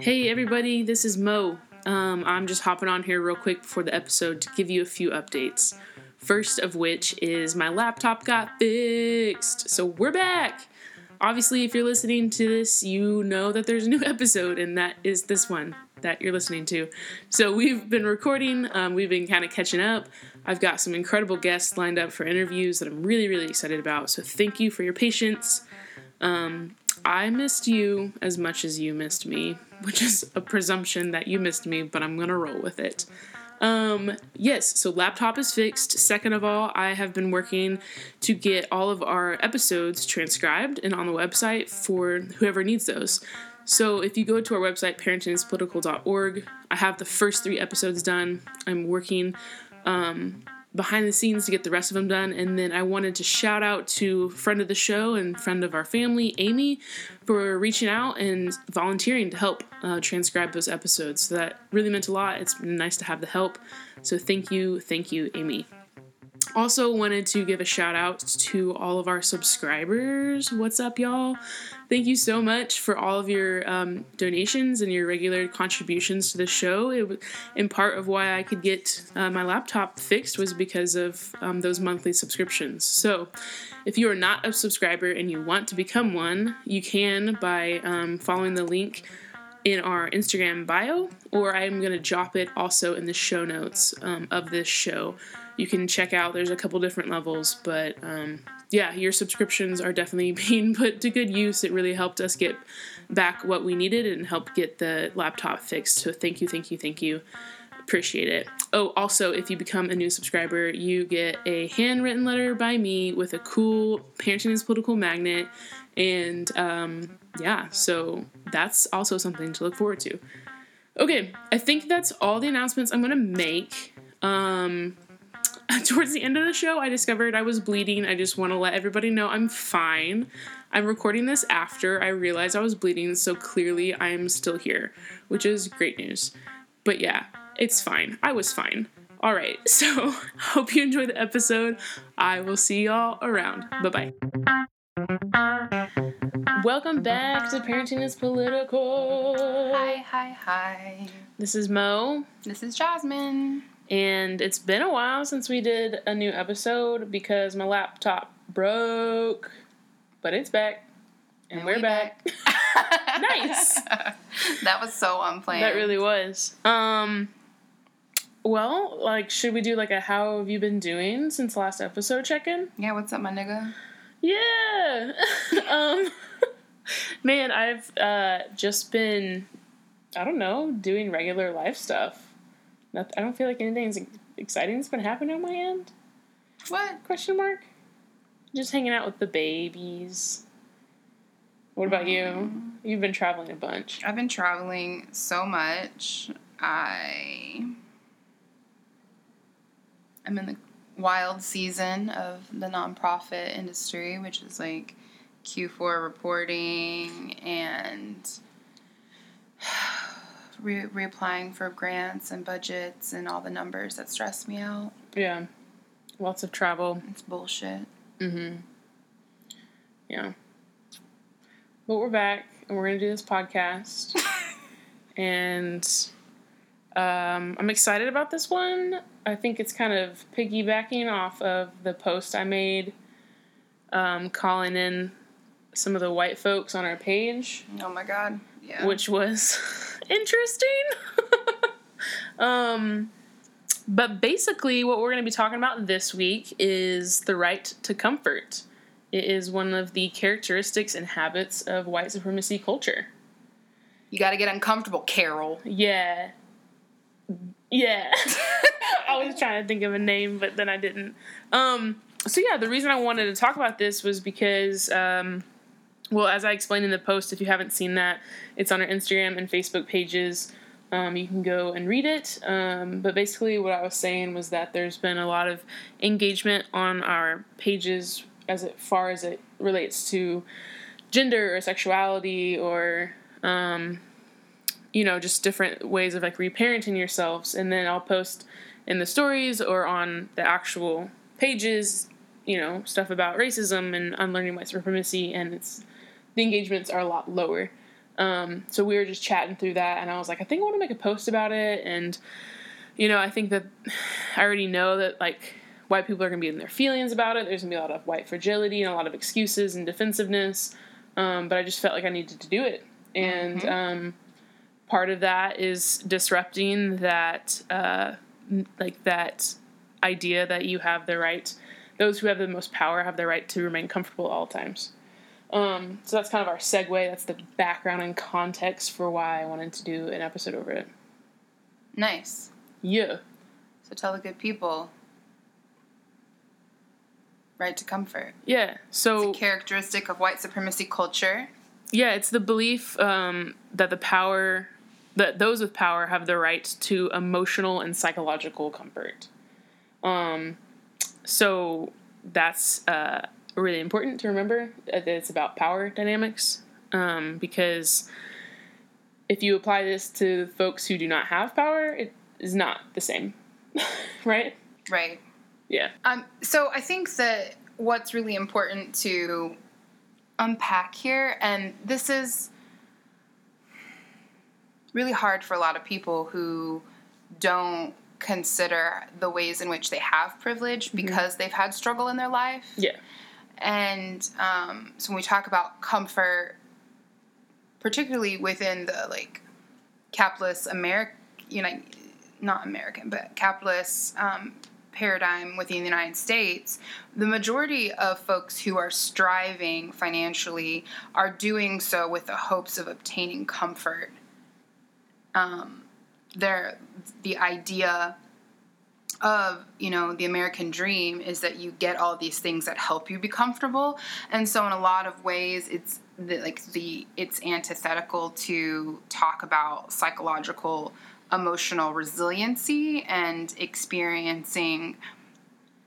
Hey everybody, this is Mo. Um, I'm just hopping on here real quick before the episode to give you a few updates. First of which is my laptop got fixed. So we're back. Obviously, if you're listening to this, you know that there's a new episode, and that is this one that you're listening to. So we've been recording, um, we've been kind of catching up. I've got some incredible guests lined up for interviews that I'm really, really excited about. So thank you for your patience. Um, I missed you as much as you missed me, which is a presumption that you missed me, but I'm gonna roll with it. Um, yes, so laptop is fixed. Second of all, I have been working to get all of our episodes transcribed and on the website for whoever needs those. So if you go to our website, parentingispolitical.org, I have the first three episodes done. I'm working um, behind the scenes to get the rest of them done. And then I wanted to shout out to friend of the show and friend of our family, Amy, for reaching out and volunteering to help uh, transcribe those episodes. So that really meant a lot. It's been nice to have the help. So thank you, thank you, Amy. Also, wanted to give a shout out to all of our subscribers. What's up, y'all? Thank you so much for all of your um, donations and your regular contributions to the show. It was, in part of why I could get uh, my laptop fixed was because of um, those monthly subscriptions. So, if you are not a subscriber and you want to become one, you can by um, following the link in our Instagram bio, or I'm going to drop it also in the show notes um, of this show you can check out. There's a couple different levels, but um, yeah, your subscriptions are definitely being put to good use. It really helped us get back what we needed and help get the laptop fixed. So thank you, thank you, thank you. Appreciate it. Oh, also, if you become a new subscriber, you get a handwritten letter by me with a cool Parenting is Political magnet. And um, yeah, so that's also something to look forward to. Okay, I think that's all the announcements I'm going to make. Um, towards the end of the show, I discovered I was bleeding. I just want to let everybody know I'm fine. I'm recording this after I realized I was bleeding, so clearly I am still here, which is great news. But yeah, it's fine. I was fine. All right, so hope you enjoy the episode. I will see y'all around. Bye bye. Welcome back to Parenting is Political. Hi, hi, hi. This is Mo. This is Jasmine. And it's been a while since we did a new episode because my laptop broke, but it's back. And, and we're we back. back. nice. That was so unplanned. That really was. Um well, like should we do like a how have you been doing since last episode check-in? Yeah, what's up, my nigga? Yeah. um man, I've uh just been I don't know, doing regular life stuff. Not, I don't feel like anything's exciting's been happening on my end. What? Question mark. Just hanging out with the babies. What about mm. you? You've been traveling a bunch. I've been traveling so much. I I'm in the wild season of the nonprofit industry, which is like Q4 reporting and re- reapplying for grants and budgets and all the numbers that stress me out. Yeah. Lots of travel. It's bullshit. Mm-hmm. Yeah. But we're back and we're gonna do this podcast. and um, I'm excited about this one. I think it's kind of piggybacking off of the post I made um, calling in some of the white folks on our page. Oh my god. Yeah. Which was interesting. um, but basically, what we're going to be talking about this week is the right to comfort. It is one of the characteristics and habits of white supremacy culture. You got to get uncomfortable, Carol. Yeah. Yeah. I was trying to think of a name, but then I didn't. Um, so, yeah, the reason I wanted to talk about this was because. Um, well, as I explained in the post, if you haven't seen that, it's on our Instagram and Facebook pages. Um, you can go and read it. Um, but basically, what I was saying was that there's been a lot of engagement on our pages as far as it relates to gender or sexuality or, um, you know, just different ways of like reparenting yourselves. And then I'll post in the stories or on the actual pages, you know, stuff about racism and unlearning white supremacy. And it's the engagements are a lot lower. Um, so we were just chatting through that, and I was like, I think I want to make a post about it. And, you know, I think that I already know that, like, white people are going to be in their feelings about it. There's going to be a lot of white fragility and a lot of excuses and defensiveness. Um, but I just felt like I needed to do it. And Mm-hmm. um, part of that is disrupting that, uh, like, that idea that you have the right, those who have the most power have the right to remain comfortable at all times. Um, so that's kind of our segue. That's the background and context for why I wanted to do an episode over it. Nice. Yeah. So tell the good people. Right to comfort. Yeah. So Characteristic of white supremacy culture. yeah, it's the belief um, that the power, that those with power have the right to emotional and psychological comfort. Um, so that's uh, really important to remember that it's about power dynamics um, because if you apply this to folks who do not have power, it is not the same, right? Right. Yeah. Um, so I think that what's really important to unpack here, and this is really hard for a lot of people who don't consider the ways in which they have privilege because they've had struggle in their life. Yeah. And um, so when we talk about comfort, particularly within the like capitalist American, you know, not American, but capitalist um, paradigm within the United States, the majority of folks who are striving financially are doing so with the hopes of obtaining comfort. Um, they're, the idea of you know the american dream is that you get all these things that help you be comfortable. And so in a lot of ways it's the, like the it's antithetical to talk about psychological emotional resiliency and experiencing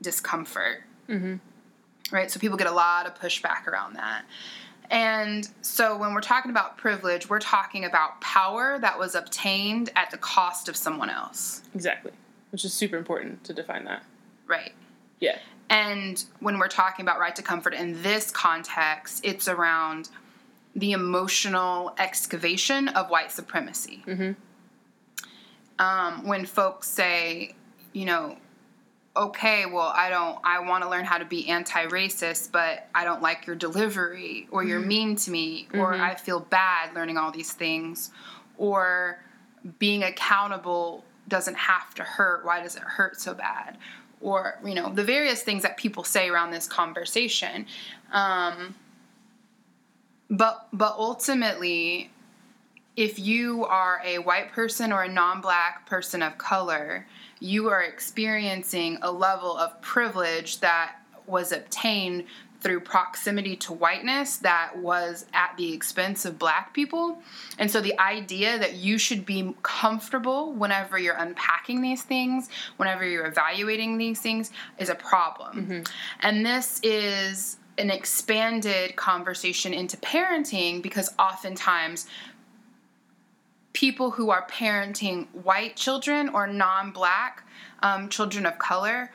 discomfort. Mm-hmm. Right? So people get a lot of pushback around that. And so when we're talking about privilege we're talking about power that was obtained at the cost of someone else. Exactly. Which is super important to define that. right Yeah. And when we're talking about right to comfort in this context, it's around the emotional excavation of white supremacy. Mm-hmm. Um, when folks say, you know, okay, well, I don't, I want to learn how to be anti racist, but I don't like your delivery, or you're mm-hmm. mean to me, or mm-hmm. I feel bad learning all these things, or being accountable doesn't have to hurt. Why does it hurt so bad? Or, you know, the various things that people say around this conversation. Um, but, but ultimately, if you are a white person or a non black person of color, you are experiencing a level of privilege that was obtained through proximity to whiteness that was at the expense of black people. And so the idea that you should be comfortable whenever you're unpacking these things, whenever you're evaluating these things, is a problem. And this is an expanded conversation into parenting because oftentimes people who are parenting white children or non black um, children of color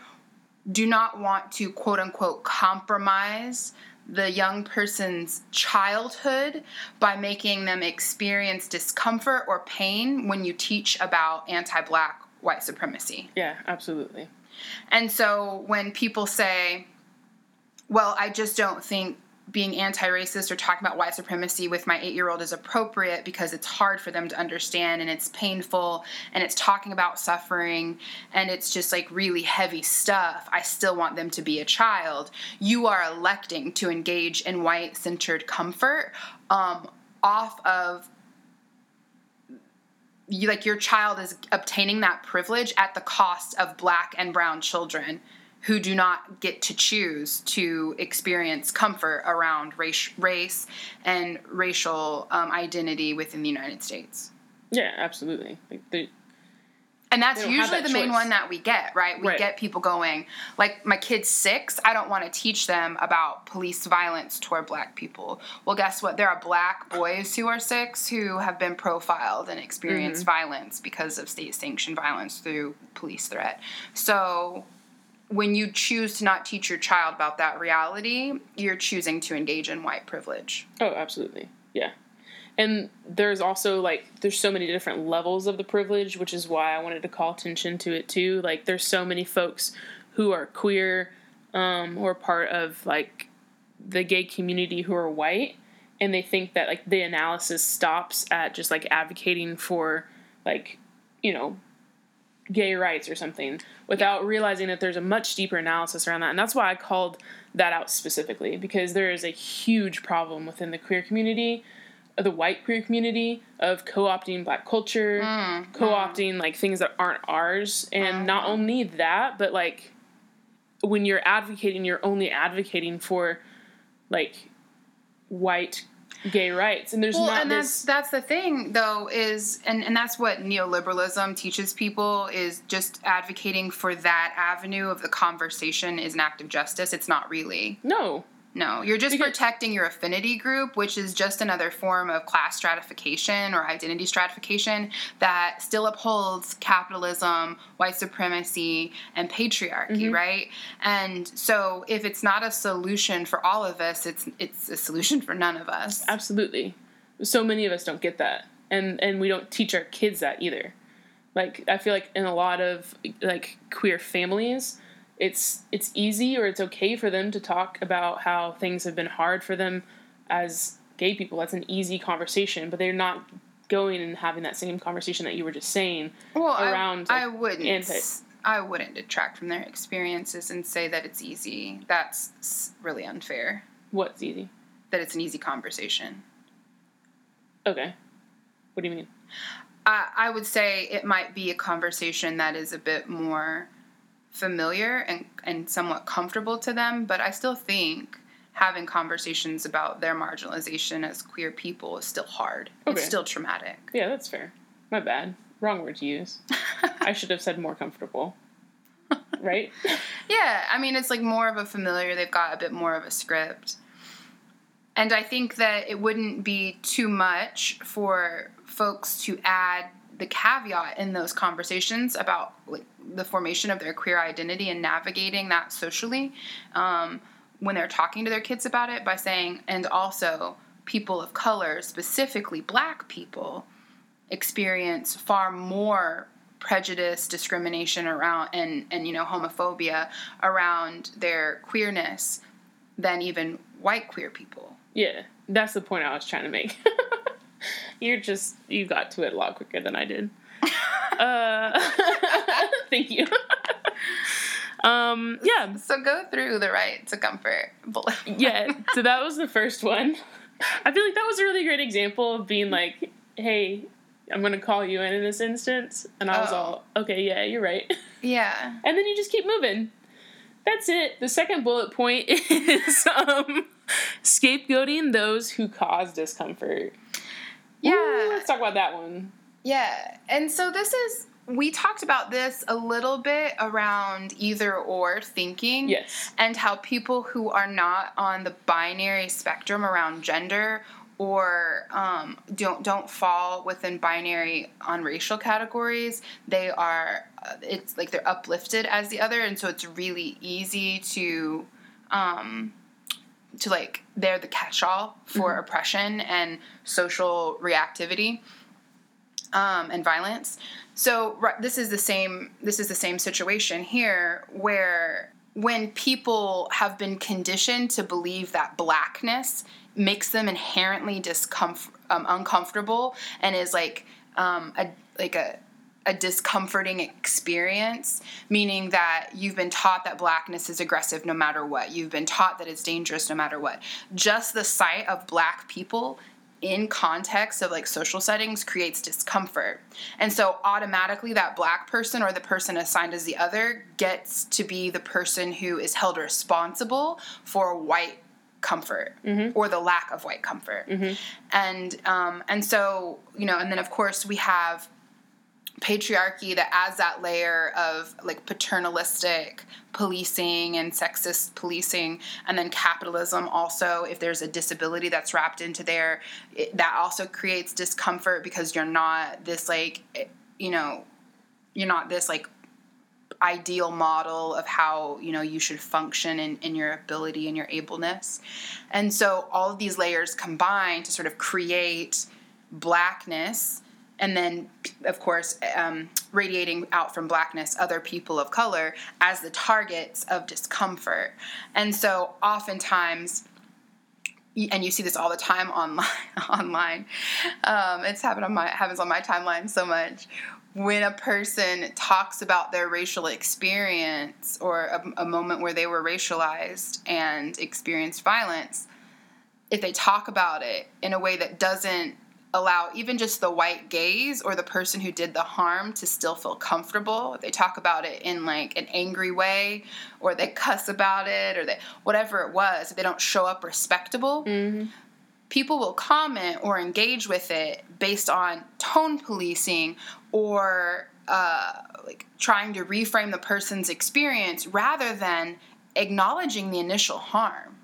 do not want to quote unquote compromise the young person's childhood by making them experience discomfort or pain when you teach about anti black white supremacy. Yeah, absolutely. And so when people say, well, I just don't think being anti racist or talking about white supremacy with my eight year old is appropriate because it's hard for them to understand and it's painful and it's talking about suffering and it's just like really heavy stuff. I still want them to be a child. You are electing to engage in white centered comfort um, off of you like your child is obtaining that privilege at the cost of black and brown children who do not get to choose to experience comfort around race, race and racial um, identity within the United States. Yeah, absolutely. Like the And that's They usually that the main one that we get, right? We Right. get people going, like, my kid's six. I don't want to teach them about police violence toward black people. Well, guess what? There are black boys who are six who have been profiled and experienced Mm-hmm. violence because of state sanctioned violence through police threat. So, when you choose to not teach your child about that reality, you're choosing to engage in white privilege. oh, absolutely. Yeah. and there's also like there's so many different levels of the privilege which is why i wanted to call attention to it too like there's so many folks who are queer um, or part of like the gay community who are white and they think that like the analysis stops at just like advocating for like you know gay rights or something without realizing that there's a much deeper analysis around that. And that's why i called that out specifically because there is a huge problem within the queer community uh, the white queer community of co-opting black culture Mm, mm. co-opting like things that aren't ours. And not mm. only that but like when you're advocating you're only advocating for like white gay rights and there's Well, not and this that's that's the thing though is and and that's what neoliberalism teaches people is just advocating for that avenue of the conversation is an act of justice. It's not really. no No, you're just Because- protecting your affinity group, which is just another form of class stratification or identity stratification that still upholds capitalism, white supremacy, and patriarchy, mm-hmm. right? And so if it's not a solution for all of us, it's it's a solution for none of us. absolutely so many of us don't get that and and we don't teach our kids that either like i feel like in a lot of like queer families it's it's easy or it's okay for them to talk about how things have been hard for them as gay people that's an easy conversation but they're not going and having that same conversation that you were just saying well, around, I, like, wouldn't. anti- I wouldn't detract from their experiences and say that it's easy. That's really unfair. what's easy That it's an easy conversation. okay what do you mean I, I would say it might be a conversation that is a bit more familiar and, and somewhat comfortable to them, but I still think having conversations about their marginalization as queer people is still hard. Okay. It's still traumatic. yeah that's fair my bad wrong word to use i should have said more comfortable right Yeah, I mean, it's like more of a familiar, they've got a bit more of a script. And I think that it wouldn't be too much for folks to add the caveat in those conversations about like the formation of their queer identity and navigating that socially um, when they're talking to their kids about it by saying, and also people of color, specifically black people, experience far more prejudice, discrimination around and and you know homophobia around their queerness than even white queer people. Yeah, that's the point I was trying to make. You're just you got to it a lot quicker than I did. uh, thank you. um, yeah, So go through the right to comfort bullet. yeah. So that was the first one. I feel like that was a really great example of being like, "Hey, I'm gonna call you in in this instance," and I was Oh. all, "Okay, yeah, you're right." Yeah. and then you just keep moving. That's it. The second bullet point is um, scapegoating those who cause discomfort. Yeah. Ooh, let's talk about that one. Yeah. And so this is we talked about this a little bit around either or thinking. Yes. and how people who are not on the binary spectrum around gender or um, don't don't fall within binary on racial categories they are uh, it's like they're uplifted as the other and so it's really easy to um, to like they're the catch-all for oppression and social reactivity um, and violence. So right, this is the same. This is the same situation here, where when people have been conditioned to believe that blackness makes them inherently discomfort, um, uncomfortable, and is like um, a like a a discomforting experience, meaning that you've been taught that blackness is aggressive no matter what. You've been taught that it's dangerous no matter what. Just the sight of black people in context of like social settings creates discomfort. And so automatically that black person or the person assigned as the other gets to be the person who is held responsible for white comfort or the lack of white comfort. And um, and so, you know, and then of course we have patriarchy that adds that layer of like paternalistic policing and sexist policing and then capitalism also if there's a disability that's wrapped into there it, that also creates discomfort because you're not this like eh, you know you're not this like ideal model of how you know you should function in, in your ability and your ableness. And so all of these layers combine to sort of create blackness and then of course um, radiating out from blackness other people of color as the targets of discomfort. And so oftentimes and you see this all the time online online um, it's happened on my happens on my timeline so much. When a person talks about their racial experience or a, a moment where they were racialized and experienced violence if they talk about it in a way that doesn't allow even just the white gaze or the person who did the harm to still feel comfortable. They talk about it in like an angry way or they cuss about it or they whatever it was, if they don't show up respectable. Mm-hmm. People will comment or engage with it based on tone policing or uh, like trying to reframe the person's experience rather than acknowledging the initial harm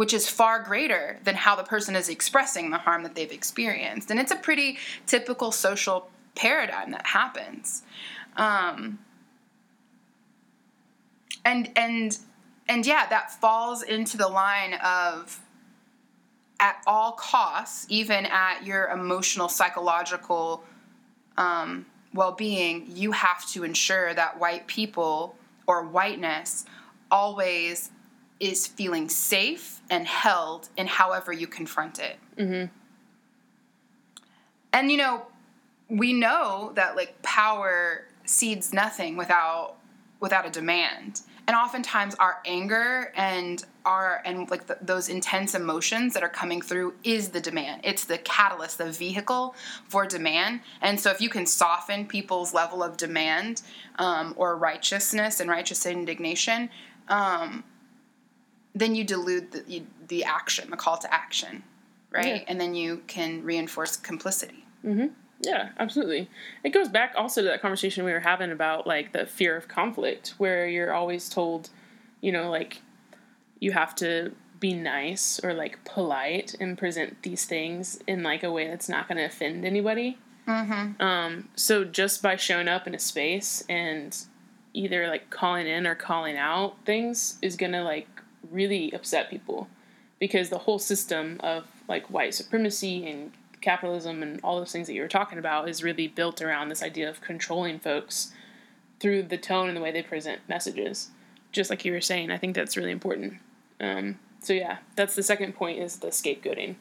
which is far greater than how the person is expressing the harm that they've experienced. And it's a pretty typical social paradigm that happens. Um, and and and yeah, that falls into the line of at all costs, even at your emotional, psychological um, well being, you have to ensure that white people or whiteness always is feeling safe and held in however you confront it. Mm-hmm. And you know, we know that like power cedes nothing without without a demand. And oftentimes our anger and our and like the, those intense emotions that are coming through is the demand. It's the catalyst, the vehicle for demand. And so if you can soften people's level of demand um, or righteousness and righteous indignation, um, then you dilute the, you, the action, the call to action, right? Yeah. And then you can reinforce complicity. Mm-hmm. Yeah, absolutely. It goes back also to that conversation we were having about like the fear of conflict, where you're always told, you know, like you have to be nice or like polite and present these things in like a way that's not going to offend anybody. Mm-hmm. Um, so just by showing up in a space and either like calling in or calling out things is going to like really upset people because the whole system of like white supremacy and capitalism and all those things that you were talking about is really built around this idea of controlling folks through the tone and the way they present messages. Just like you were saying, I think that's really important. Um, so yeah, that's the second point is the scapegoating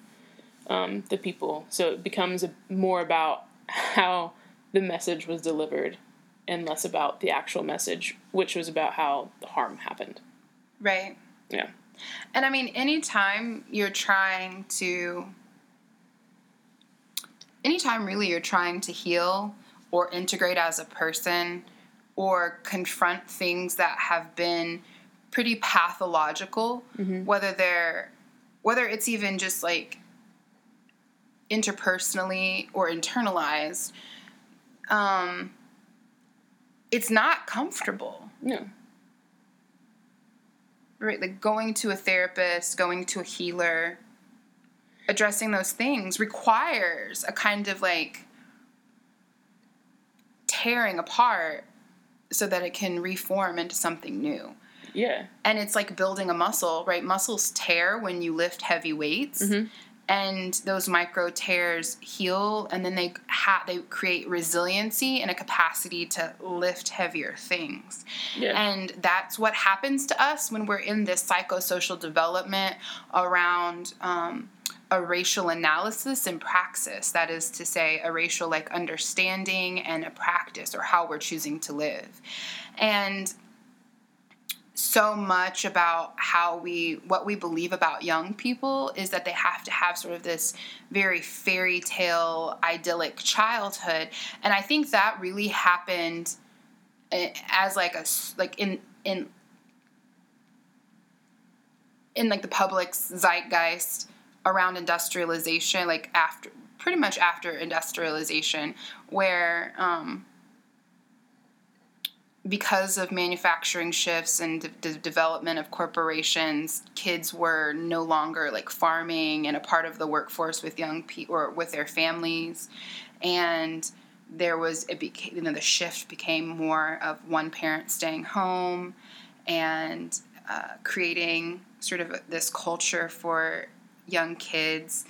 um, the people. So it becomes more about how the message was delivered and less about the actual message, which was about how the harm happened. Right. Yeah. And I mean, anytime you're trying to, anytime really you're trying to heal or integrate as a person or confront things that have been pretty pathological, mm-hmm. whether they're, whether it's even just like interpersonally or internalized, um, it's not comfortable. No right like going to a therapist going to a healer addressing those things requires a kind of like tearing apart so that it can reform into something new. Yeah. And it's like building a muscle right? Muscles tear when you lift heavy weights. Mm-hmm and those micro tears heal and then they ha- they create resiliency and a capacity to lift heavier things. Yeah. and that's what happens to us when we're in this psychosocial development around um, a racial analysis and praxis. That is to say a racial like understanding and a practice or how we're choosing to live. And so much about how we what we believe about young people is that they have to have sort of this very fairy tale idyllic childhood. And i think that really happened eh, as like a like in in in like the public's zeitgeist around industrialization like after pretty much after industrialization where um because of manufacturing shifts and the development of corporations, kids were no longer like farming and a part of the workforce with young people or with their families, and there was it became you know the shift became more of one parent staying home and uh, creating sort of this culture for young kids.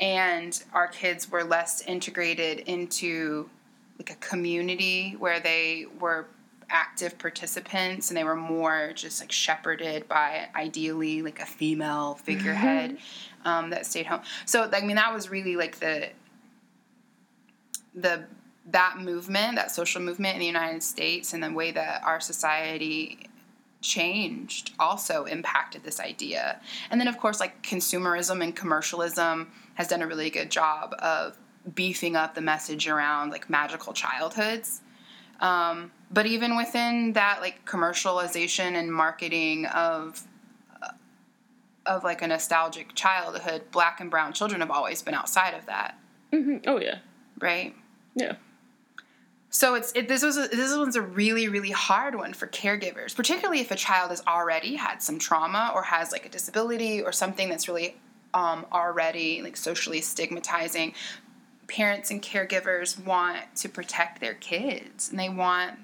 And our kids were less integrated into like a community where they were active participants and they were more just like shepherded by ideally like a female figurehead mm-hmm. um, that stayed home. So i mean that was really like the the that movement that social movement in the united states and the way that our society changed also impacted this idea. And then of course like consumerism and commercialism has done a really good job of beefing up the message around like magical childhoods. Um, but even within that like commercialization and marketing of uh, of like a nostalgic childhood black and brown children have always been outside of that. Mm-hmm. oh yeah. Right? Yeah. So it's it, this was a, this one's a really really hard one for caregivers, particularly if a child has already had some trauma or has like a disability or something that's really um, already like socially stigmatizing. Parents and caregivers want to protect their kids and they want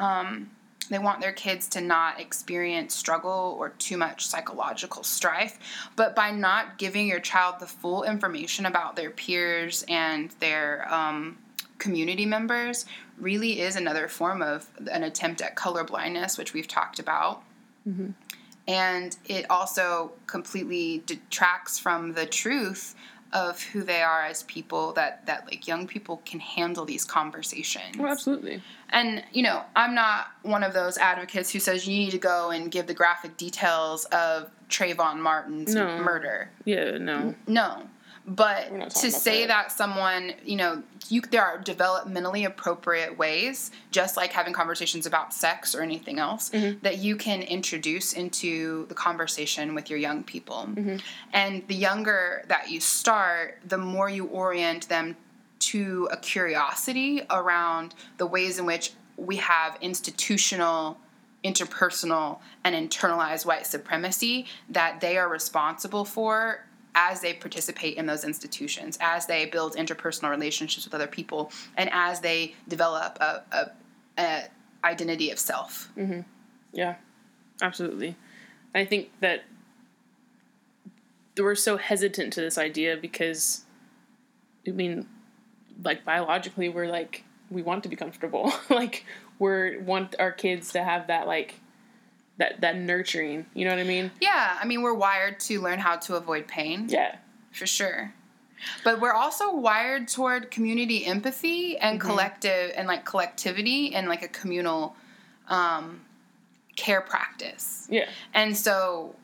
um, they want their kids to not experience struggle or too much psychological strife but by not giving your child the full information about their peers and their um, community members really is another form of an attempt at color blindness which we've talked about. Mm-hmm. And it also completely detracts from the truth of who they are as people that that like young people can handle these conversations. Oh, absolutely. And you know, I'm not one of those advocates who says you need to go and give the graphic details of Trayvon Martin's no. murder. Yeah, no. No. But to say that. that. someone, you know, you there are developmentally appropriate ways, just like having conversations about sex or anything else, mm-hmm. that you can introduce into the conversation with your young people. Mm-hmm. And the younger that you start, the more you orient them to a curiosity around the ways in which we have institutional interpersonal and internalized white supremacy that they are responsible for as they participate in those institutions, as they build interpersonal relationships with other people, and as they develop a, a, a identity of self. Mm-hmm. Yeah, absolutely. I think that we're so hesitant to this idea because, I mean, like biologically, we're like we want to be comfortable. like we're want our kids to have that like that that nurturing. You know what I mean? Yeah, I mean we're wired to learn how to avoid pain. Yeah, for sure. But we're also wired toward community empathy and mm-hmm. collective and like collectivity and like a communal um, care practice. Yeah. And so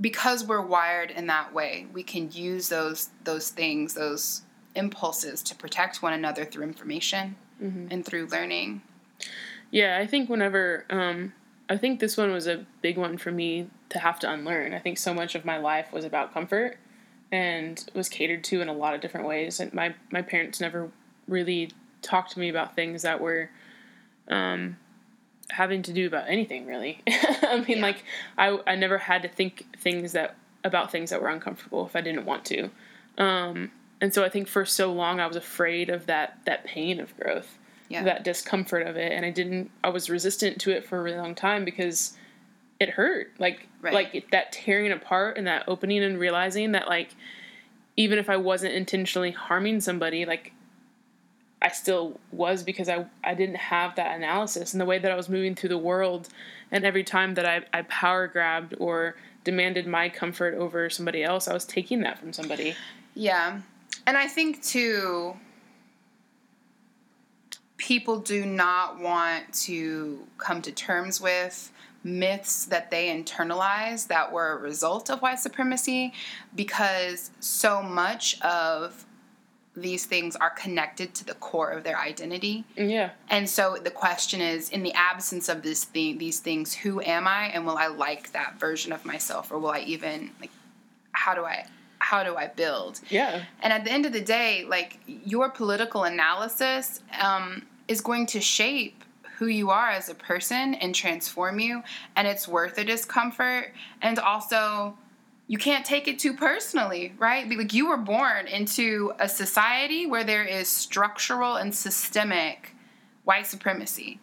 because we're wired in that way, we can use those those things, those impulses to protect one another through information mm-hmm. and through learning. Yeah, I think whenever um, I think this one was a big one for me to have to unlearn. I think so much of my life was about comfort and was catered to in a lot of different ways. And my my parents never really talked to me about things that were um, having to do about anything really. I mean, yeah. like I I never had to think things that about things that were uncomfortable if I didn't want to. Um, and so I think for so long I was afraid of that that pain of growth yeah. that discomfort of it and i didn't i was resistant to it for a really long time because it hurt like right. like that tearing apart and that opening and realizing that like even if i wasn't intentionally harming somebody like i still was because i i didn't have that analysis and the way that i was moving through the world and every time that i, I power grabbed or demanded my comfort over somebody else i was taking that from somebody yeah and i think too people do not want to come to terms with myths that they internalize that were a result of white supremacy because so much of these things are connected to the core of their identity. Yeah. And so the question is in the absence of this thing these things who am I and will I like that version of myself or will I even like how do I how do I build? Yeah. And at the end of the day, like your political analysis um, is going to shape who you are as a person and transform you and it's worth the discomfort and also you can't take it too personally right like you were born into a society where there is structural and systemic white supremacy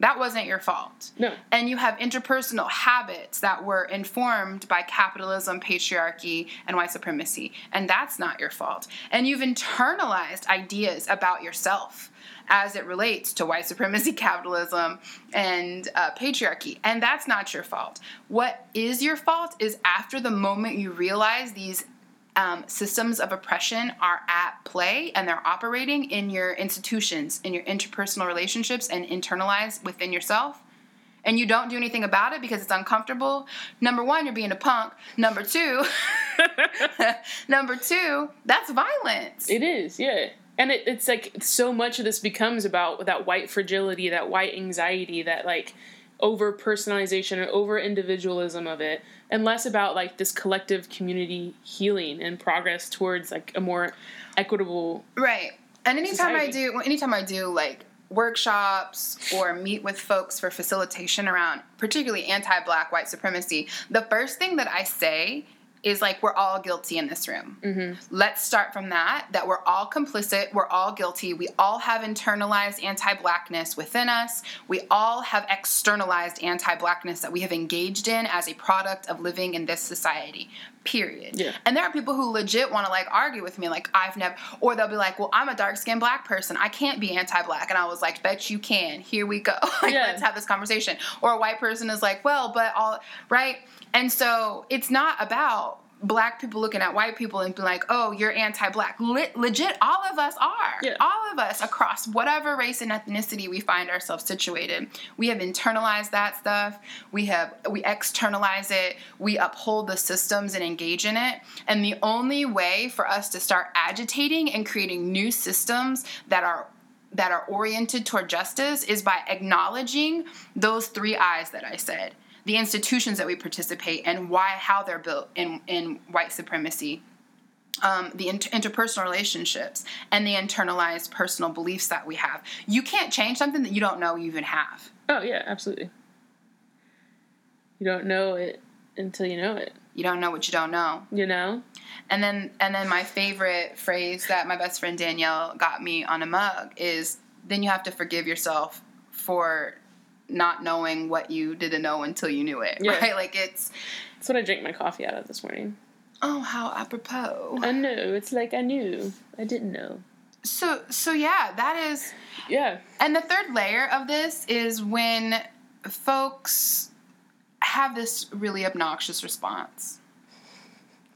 That wasn't your fault. No. And you have interpersonal habits that were informed by capitalism, patriarchy, and white supremacy. And that's not your fault. And you've internalized ideas about yourself as it relates to white supremacy, capitalism, and uh, patriarchy. And that's not your fault. What is your fault is after the moment you realize these um, systems of oppression are at play and they're operating in your institutions, in your interpersonal relationships, and internalized within yourself. And you don't do anything about it because it's uncomfortable. Number one, you're being a punk. Number two, number two, that's violence. It is, yeah. And it, it's like so much of this becomes about that white fragility, that white anxiety, that like over personalization and over individualism of it, and less about like this collective community healing and progress towards like a more equitable. Right. And anytime I do, anytime I do like workshops or meet with folks for facilitation around particularly anti-black white supremacy, the first thing that I say is like we're all guilty in this room. Mm-hmm. Let's start from that that we're all complicit, we're all guilty. We all have internalized anti-blackness within us. We all have externalized anti-blackness that we have engaged in as a product of living in this society. Period. Yeah. And there are people who legit want to like argue with me, like I've never, or they'll be like, "Well, I'm a dark skinned black person. I can't be anti-black." And I was like, "Bet you can. Here we go. like, Yeah. let's have this conversation." Or a white person is like, "Well, but all right." And so it's not about black people looking at white people and being like, "Oh, you're anti-black." Le- legit, all of us are. Yeah. All of us across whatever race and ethnicity we find ourselves situated. We have internalized that stuff. We have we externalize it. We uphold the systems and engage in it. And the only way for us to start agitating and creating new systems that are that are oriented toward justice is by acknowledging those three eyes that I said. The institutions that we participate and why how they're built in in white supremacy um, the inter- interpersonal relationships and the internalized personal beliefs that we have. You can't change something that you don't know you even have. Oh yeah, absolutely. You don't know it until you know it. You don't know what you don't know. You know? And then and then my favorite phrase that my best friend Danielle got me on a mug is then you have to forgive yourself for not knowing what you didn't know until you knew it. Yeah. Right? Like it's That's what I drank my coffee out of this morning. oh how apropos. I know. It's like I knew. I didn't know. So so yeah, that is Yeah. And the third layer of this is when folks have this really obnoxious response,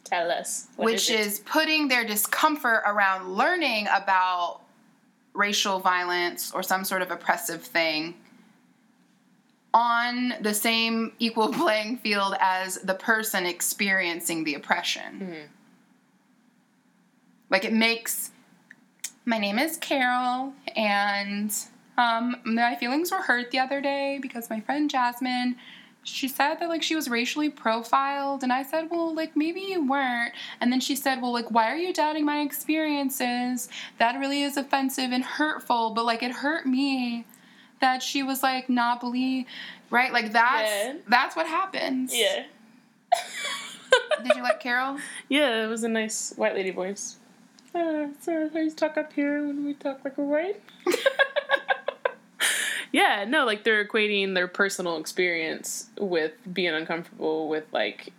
Tell us. Which is putting their discomfort around learning about racial violence or some sort of oppressive thing on the same equal playing field as the person experiencing the oppression. Like it makes my name is Carol, and um, my feelings were hurt the other day because my friend Jasmine, she said that like she was racially profiled, and I said, well, like maybe you weren't, and then she said, well, like why are you doubting my experiences? That really is offensive and hurtful, but like it hurt me that she was like not believe, right? Like that's Yeah. that's what happens. Yeah. Did you like Carol? Yeah, it was a nice white lady voice. Uh, so I talk up here when we talk like a white. yeah, no, like they're equating their personal experience with being uncomfortable with like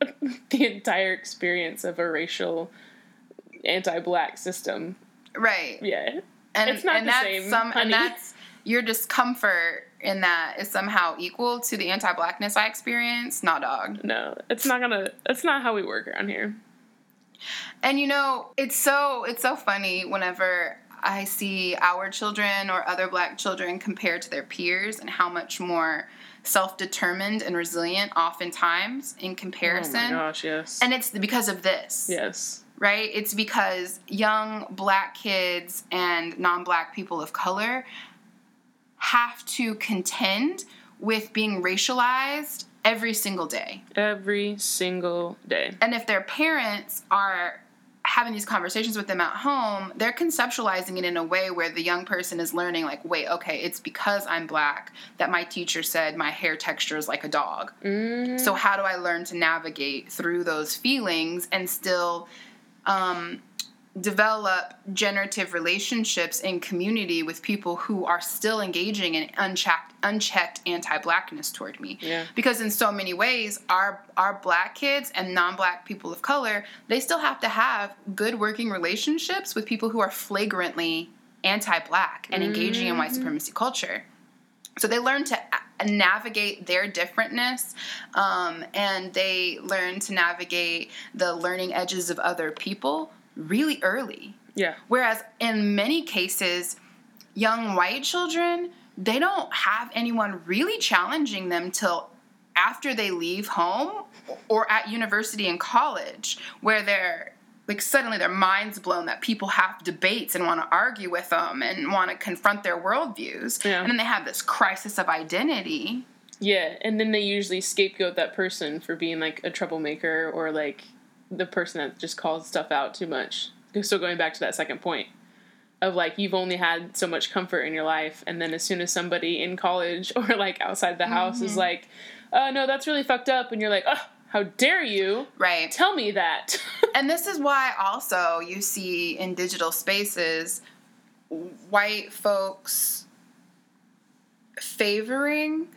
the entire experience of a racial anti-black system. Right. Yeah. And It's not and the that's same, some honey. and that's your discomfort in that is somehow equal to the anti-blackness I experience. Nah, dog. No, it's not gonna. It's not how we work around here. And you know, it's so it's so funny whenever I see our children or other black children compared to their peers and how much more self-determined and resilient oftentimes in comparison. Oh my gosh, yes. And it's because of this. yes. Right? It's because young black kids and non black people of color have to contend with being racialized every single day. Every single day. And if their parents are having these conversations with them at home, they're conceptualizing it in a way where the young person is learning, like, wait, okay, it's because I'm black that my teacher said my hair texture is like a dog. Mm-hmm. So how do I learn to navigate through those feelings and still um, develop generative relationships in community with people who are still engaging in unchecked unchecked anti-blackness toward me. Yeah. because in so many ways our our black kids and non-black people of color they still have to have good working relationships with people who are flagrantly anti-black and engaging in white supremacy culture. So they learn to navigate their differentness um, and they learn to navigate the learning edges of other people really early Yeah. Whereas in many cases, young white children, they don't have anyone really challenging them till after they leave home or at university and college, where they're like suddenly their minds blown that people have debates and want to argue with them and want to confront their worldviews. Yeah. And then they have this crisis of identity. Yeah, and then they usually scapegoat that person for being like a troublemaker or like the person that just calls stuff out too much. So going back to that second point of like you've only had so much comfort in your life, and then as soon as somebody in college or like outside the house is mm-hmm. like, "Oh no, that's really fucked up," and you're like, "Oh, how dare you Right. tell me that?" And this is why also you see in digital spaces white folks favoring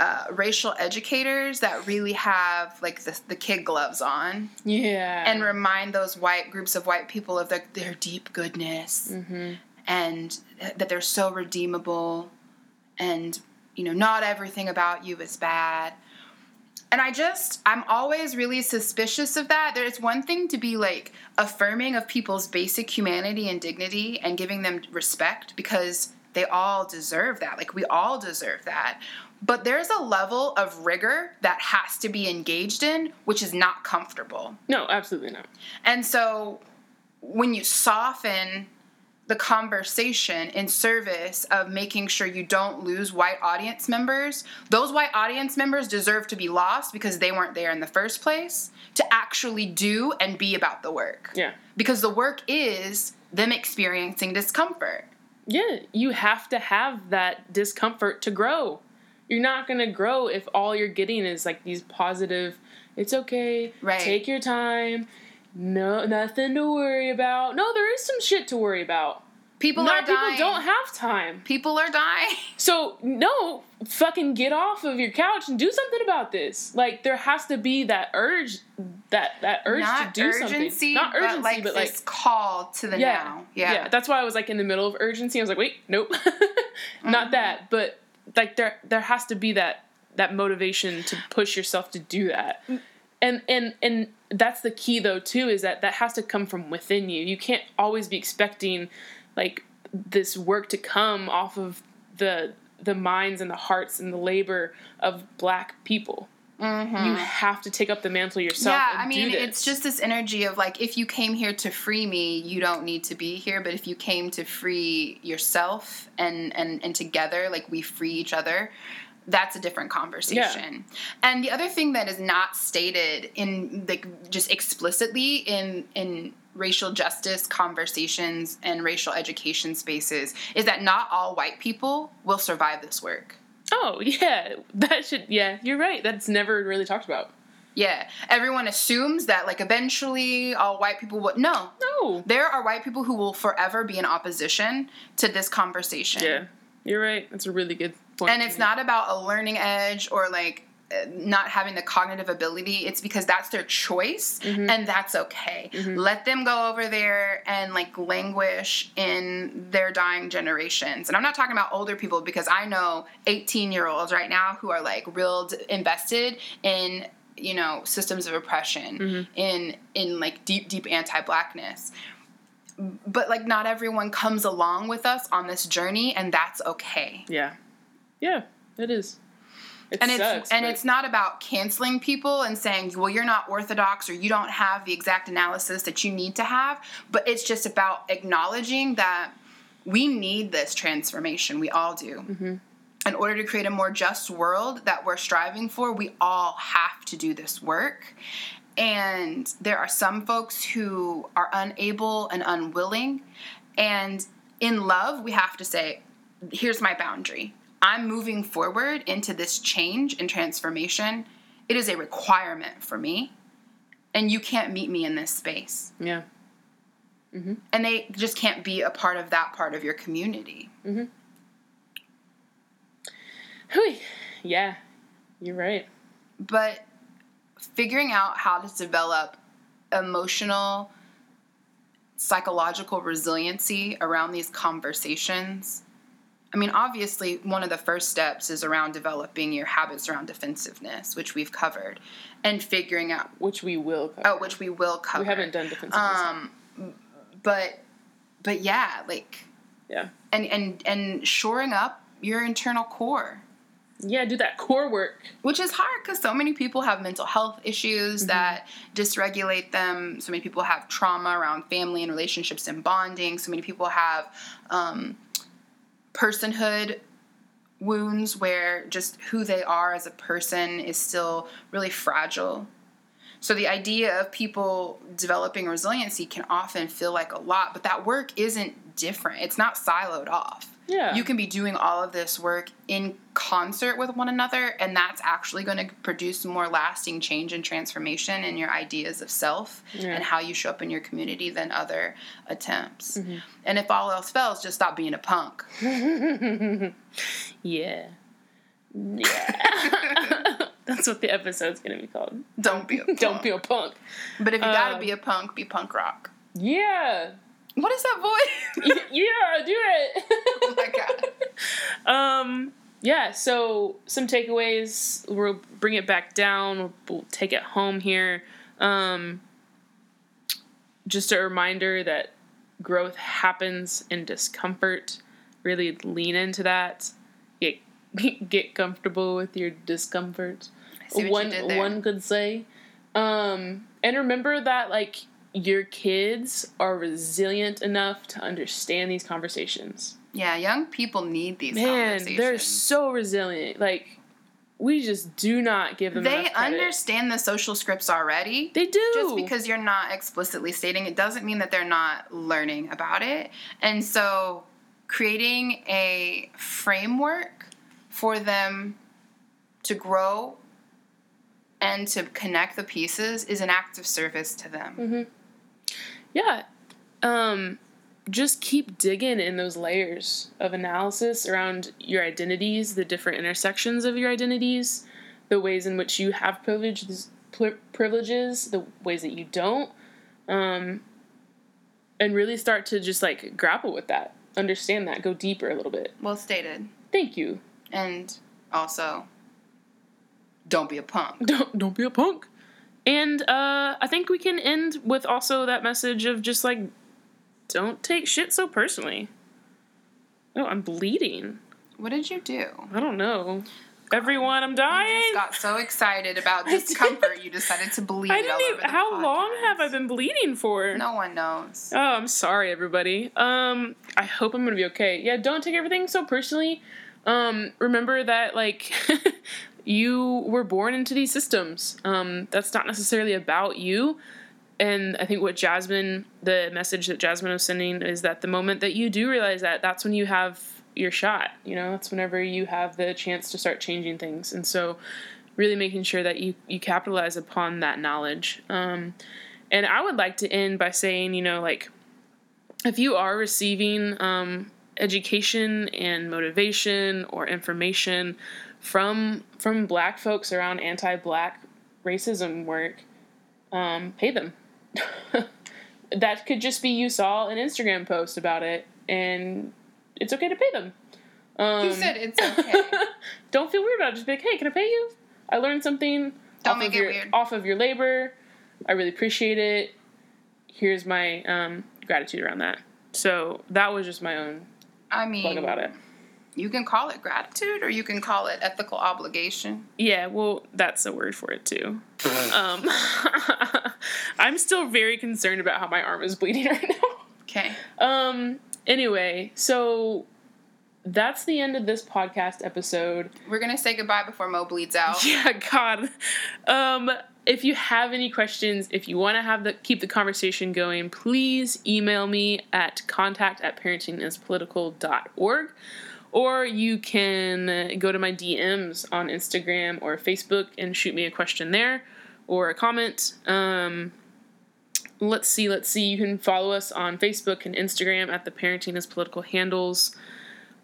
uh, racial educators that really have like the, the kid gloves on. Yeah, and remind those white groups of white people of their, their deep goodness. And that they're so redeemable. And you know not everything about you is bad and i just i'm always really suspicious of that. There's one thing to be like affirming of people's basic humanity and dignity and giving them respect because they all deserve that. Like we all deserve that. But there's a level of rigor that has to be engaged in which is not comfortable. No, absolutely not. and so when you soften the conversation in service of making sure you don't lose white audience members, those white audience members deserve to be lost because they weren't there in the first place to actually do and be about the work. Yeah. Because the work is them experiencing discomfort. Yeah, you have to have that discomfort to grow. You're not going to grow if all you're getting is like these positive, it's okay, Right. take your time, no nothing to worry about. No, there is some shit to worry about. People Not are people dying. don't have time. People are dying. So, no, fucking get off of your couch and do something about this. Like there has to be that urge that that urge Not to do urgency, something. Not urgency, but like but like this call to the yeah, now. Yeah. That's why I was like in the middle of urgency. I was like, wait, nope, not Mm-hmm. that. But like there, there has to be that that motivation to push yourself to do that. And and and that's the key though too is that that has to come from within you. You can't always be expecting like this work to come off of the the minds and the hearts and the labor of black people. You have to take up the mantle yourself. Mm-hmm. yeah, I mean, it's just this energy of like, if you came here to free me, you don't need to be here. But if you came to free yourself and and and together, like we free each other, that's a different conversation. And the other thing that is not stated in like just explicitly in in racial justice conversations and racial education spaces is that not all white people will survive this work. Oh yeah, that should yeah. You're right. That's never really talked about. Yeah, everyone assumes that like eventually all white people would no. No. There are white people who will forever be in opposition to this conversation. Yeah, you're right. That's a really good. And it's not about a learning edge or like uh, not having the cognitive ability. It's because that's their choice mm-hmm. and that's okay. Mm-hmm. Let them go over there and like languish in their dying generations. And I'm not talking about older people because I know 18 year olds right now who are like real invested in you know systems of oppression mm-hmm. in in like deep deep anti-blackness. But like not everyone comes along with us on this journey and that's okay. Yeah, yeah, it is. It and sucks, it's and it's not about canceling people and saying well you're not orthodox or you don't have the exact analysis that you need to have but it's just about acknowledging that we need this transformation. We all do. Mm-hmm. in order to create a more just world that we're striving for we all have to do this work. And there are some folks who are unable and unwilling. And in love we have to say here's my boundary i'm moving forward into this change and transformation it is a requirement for me and you can't meet me in this space yeah, Mm-hmm. and they just can't be a part of that part of your community. Hmm. Hui. Yeah, you're right. But figuring out how to develop emotional, psychological resiliency around these conversations. I mean, obviously, one of the first steps is around developing your habits around defensiveness, which we've covered, and figuring out, Which we will cover. oh, which we will cover. we haven't done defensive. Um, but, but yeah, like, yeah. and and and shoring up your internal core. Yeah, do that core work. which is hard because so many people have mental health Mm-hmm. issues that dysregulate them so many people have trauma around family and relationships and bonding so many people have um, personhood wounds where just who they are as a person is still really fragile. So the idea of people developing resiliency can often feel like a lot but that work isn't different. It's not siloed off Yeah. you can be doing all of this work in concert with one another and that's actually going to produce more lasting change and transformation in your ideas of self Yeah. and how you show up in your community than other attempts Mm-hmm. and if all else fails just stop being a punk Yeah. Yeah. That's what the episode's gonna be called. don't be a punk. Don't be a punk. but if you gotta Um, be a punk be punk rock Yeah. What is that voice yeah, do it. oh my god Um, yeah, so some takeaways. We'll bring it back down. We'll, take it home here. Um, just a reminder that growth happens in discomfort. Really lean into that. Get get comfortable with your discomfort. I see what one you did there. one could say. Um, and remember that like your kids are resilient enough to understand these conversations. yeah young people need these Man, conversations they're so resilient. Like we just do not give them. they understand the social scripts already They do. just because you're not explicitly stating it doesn't mean that they're not learning about it. And so creating a framework for them to grow and to connect the pieces is an act of service to them. Mm-hmm. Yeah. Um, just keep digging in those layers of analysis around your identities, the different intersections of your identities, the ways in which you have privileges, privileges, the ways that you don't, um, and really start to just like grapple with that, understand that, go deeper a little bit. Well stated. Thank you. And also don't be a punk. don't don't be a punk. And uh, I think we can end with also that message of just like, don't take shit so personally. Oh, I'm bleeding. What did you do? I don't know. Everyone, I'm You dying. just got so excited about discomfort you decided to bleed I didn't even. How long have I been bleeding for? No one knows. Oh, I'm sorry, everybody. Um, I hope I'm gonna be okay. Yeah, don't take everything so personally. Um, remember that like you were born into these systems. Um, that's not necessarily about you. And I think what Jasmine, the message that Jasmine was sending is that the moment that you do realize that, that's when you have your shot. You know, that's whenever you have the chance to start changing things. And so, really making sure that you you capitalize upon that knowledge. Um, and I would like to end by saying, you know, like if you are receiving um, education and motivation or information from from black folks around anti-black racism work, um, pay them. that could just be you saw an Instagram post about it, and it's okay to pay them. Um, You said it's okay. don't feel weird about it. Just be like, hey, can I pay you? I learned something Don't off make of it your weird. off of your labor. I really appreciate it. Here's my um, gratitude around that. So that was just my own I plug mean, about it. You can call it gratitude or you can call it ethical obligation. Yeah, well, that's a word for it too. um, I'm still very concerned about how my arm is bleeding right now. Okay. Um. Anyway, so that's the end of this podcast episode. We're going to say goodbye before Mo bleeds out. Yeah, God. Um, if you have any questions, if you want to have the keep the conversation going, please email me at contact at parentingispolitical.org. Or you can go to my DMs on Instagram or Facebook and shoot me a question there or a comment. Um, let's see, let's see. You can follow us on Facebook and Instagram at the Parenting is Political handles.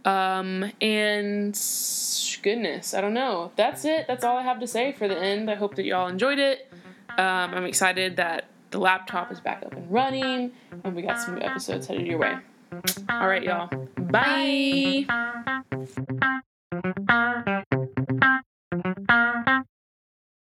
Um, and goodness, I don't know. That's it. That's all I have to say for the end. I hope that y'all enjoyed it. Um, I'm excited that the laptop is back up and running, and we got some new episodes headed your way. All right, y'all. Bye. Bye.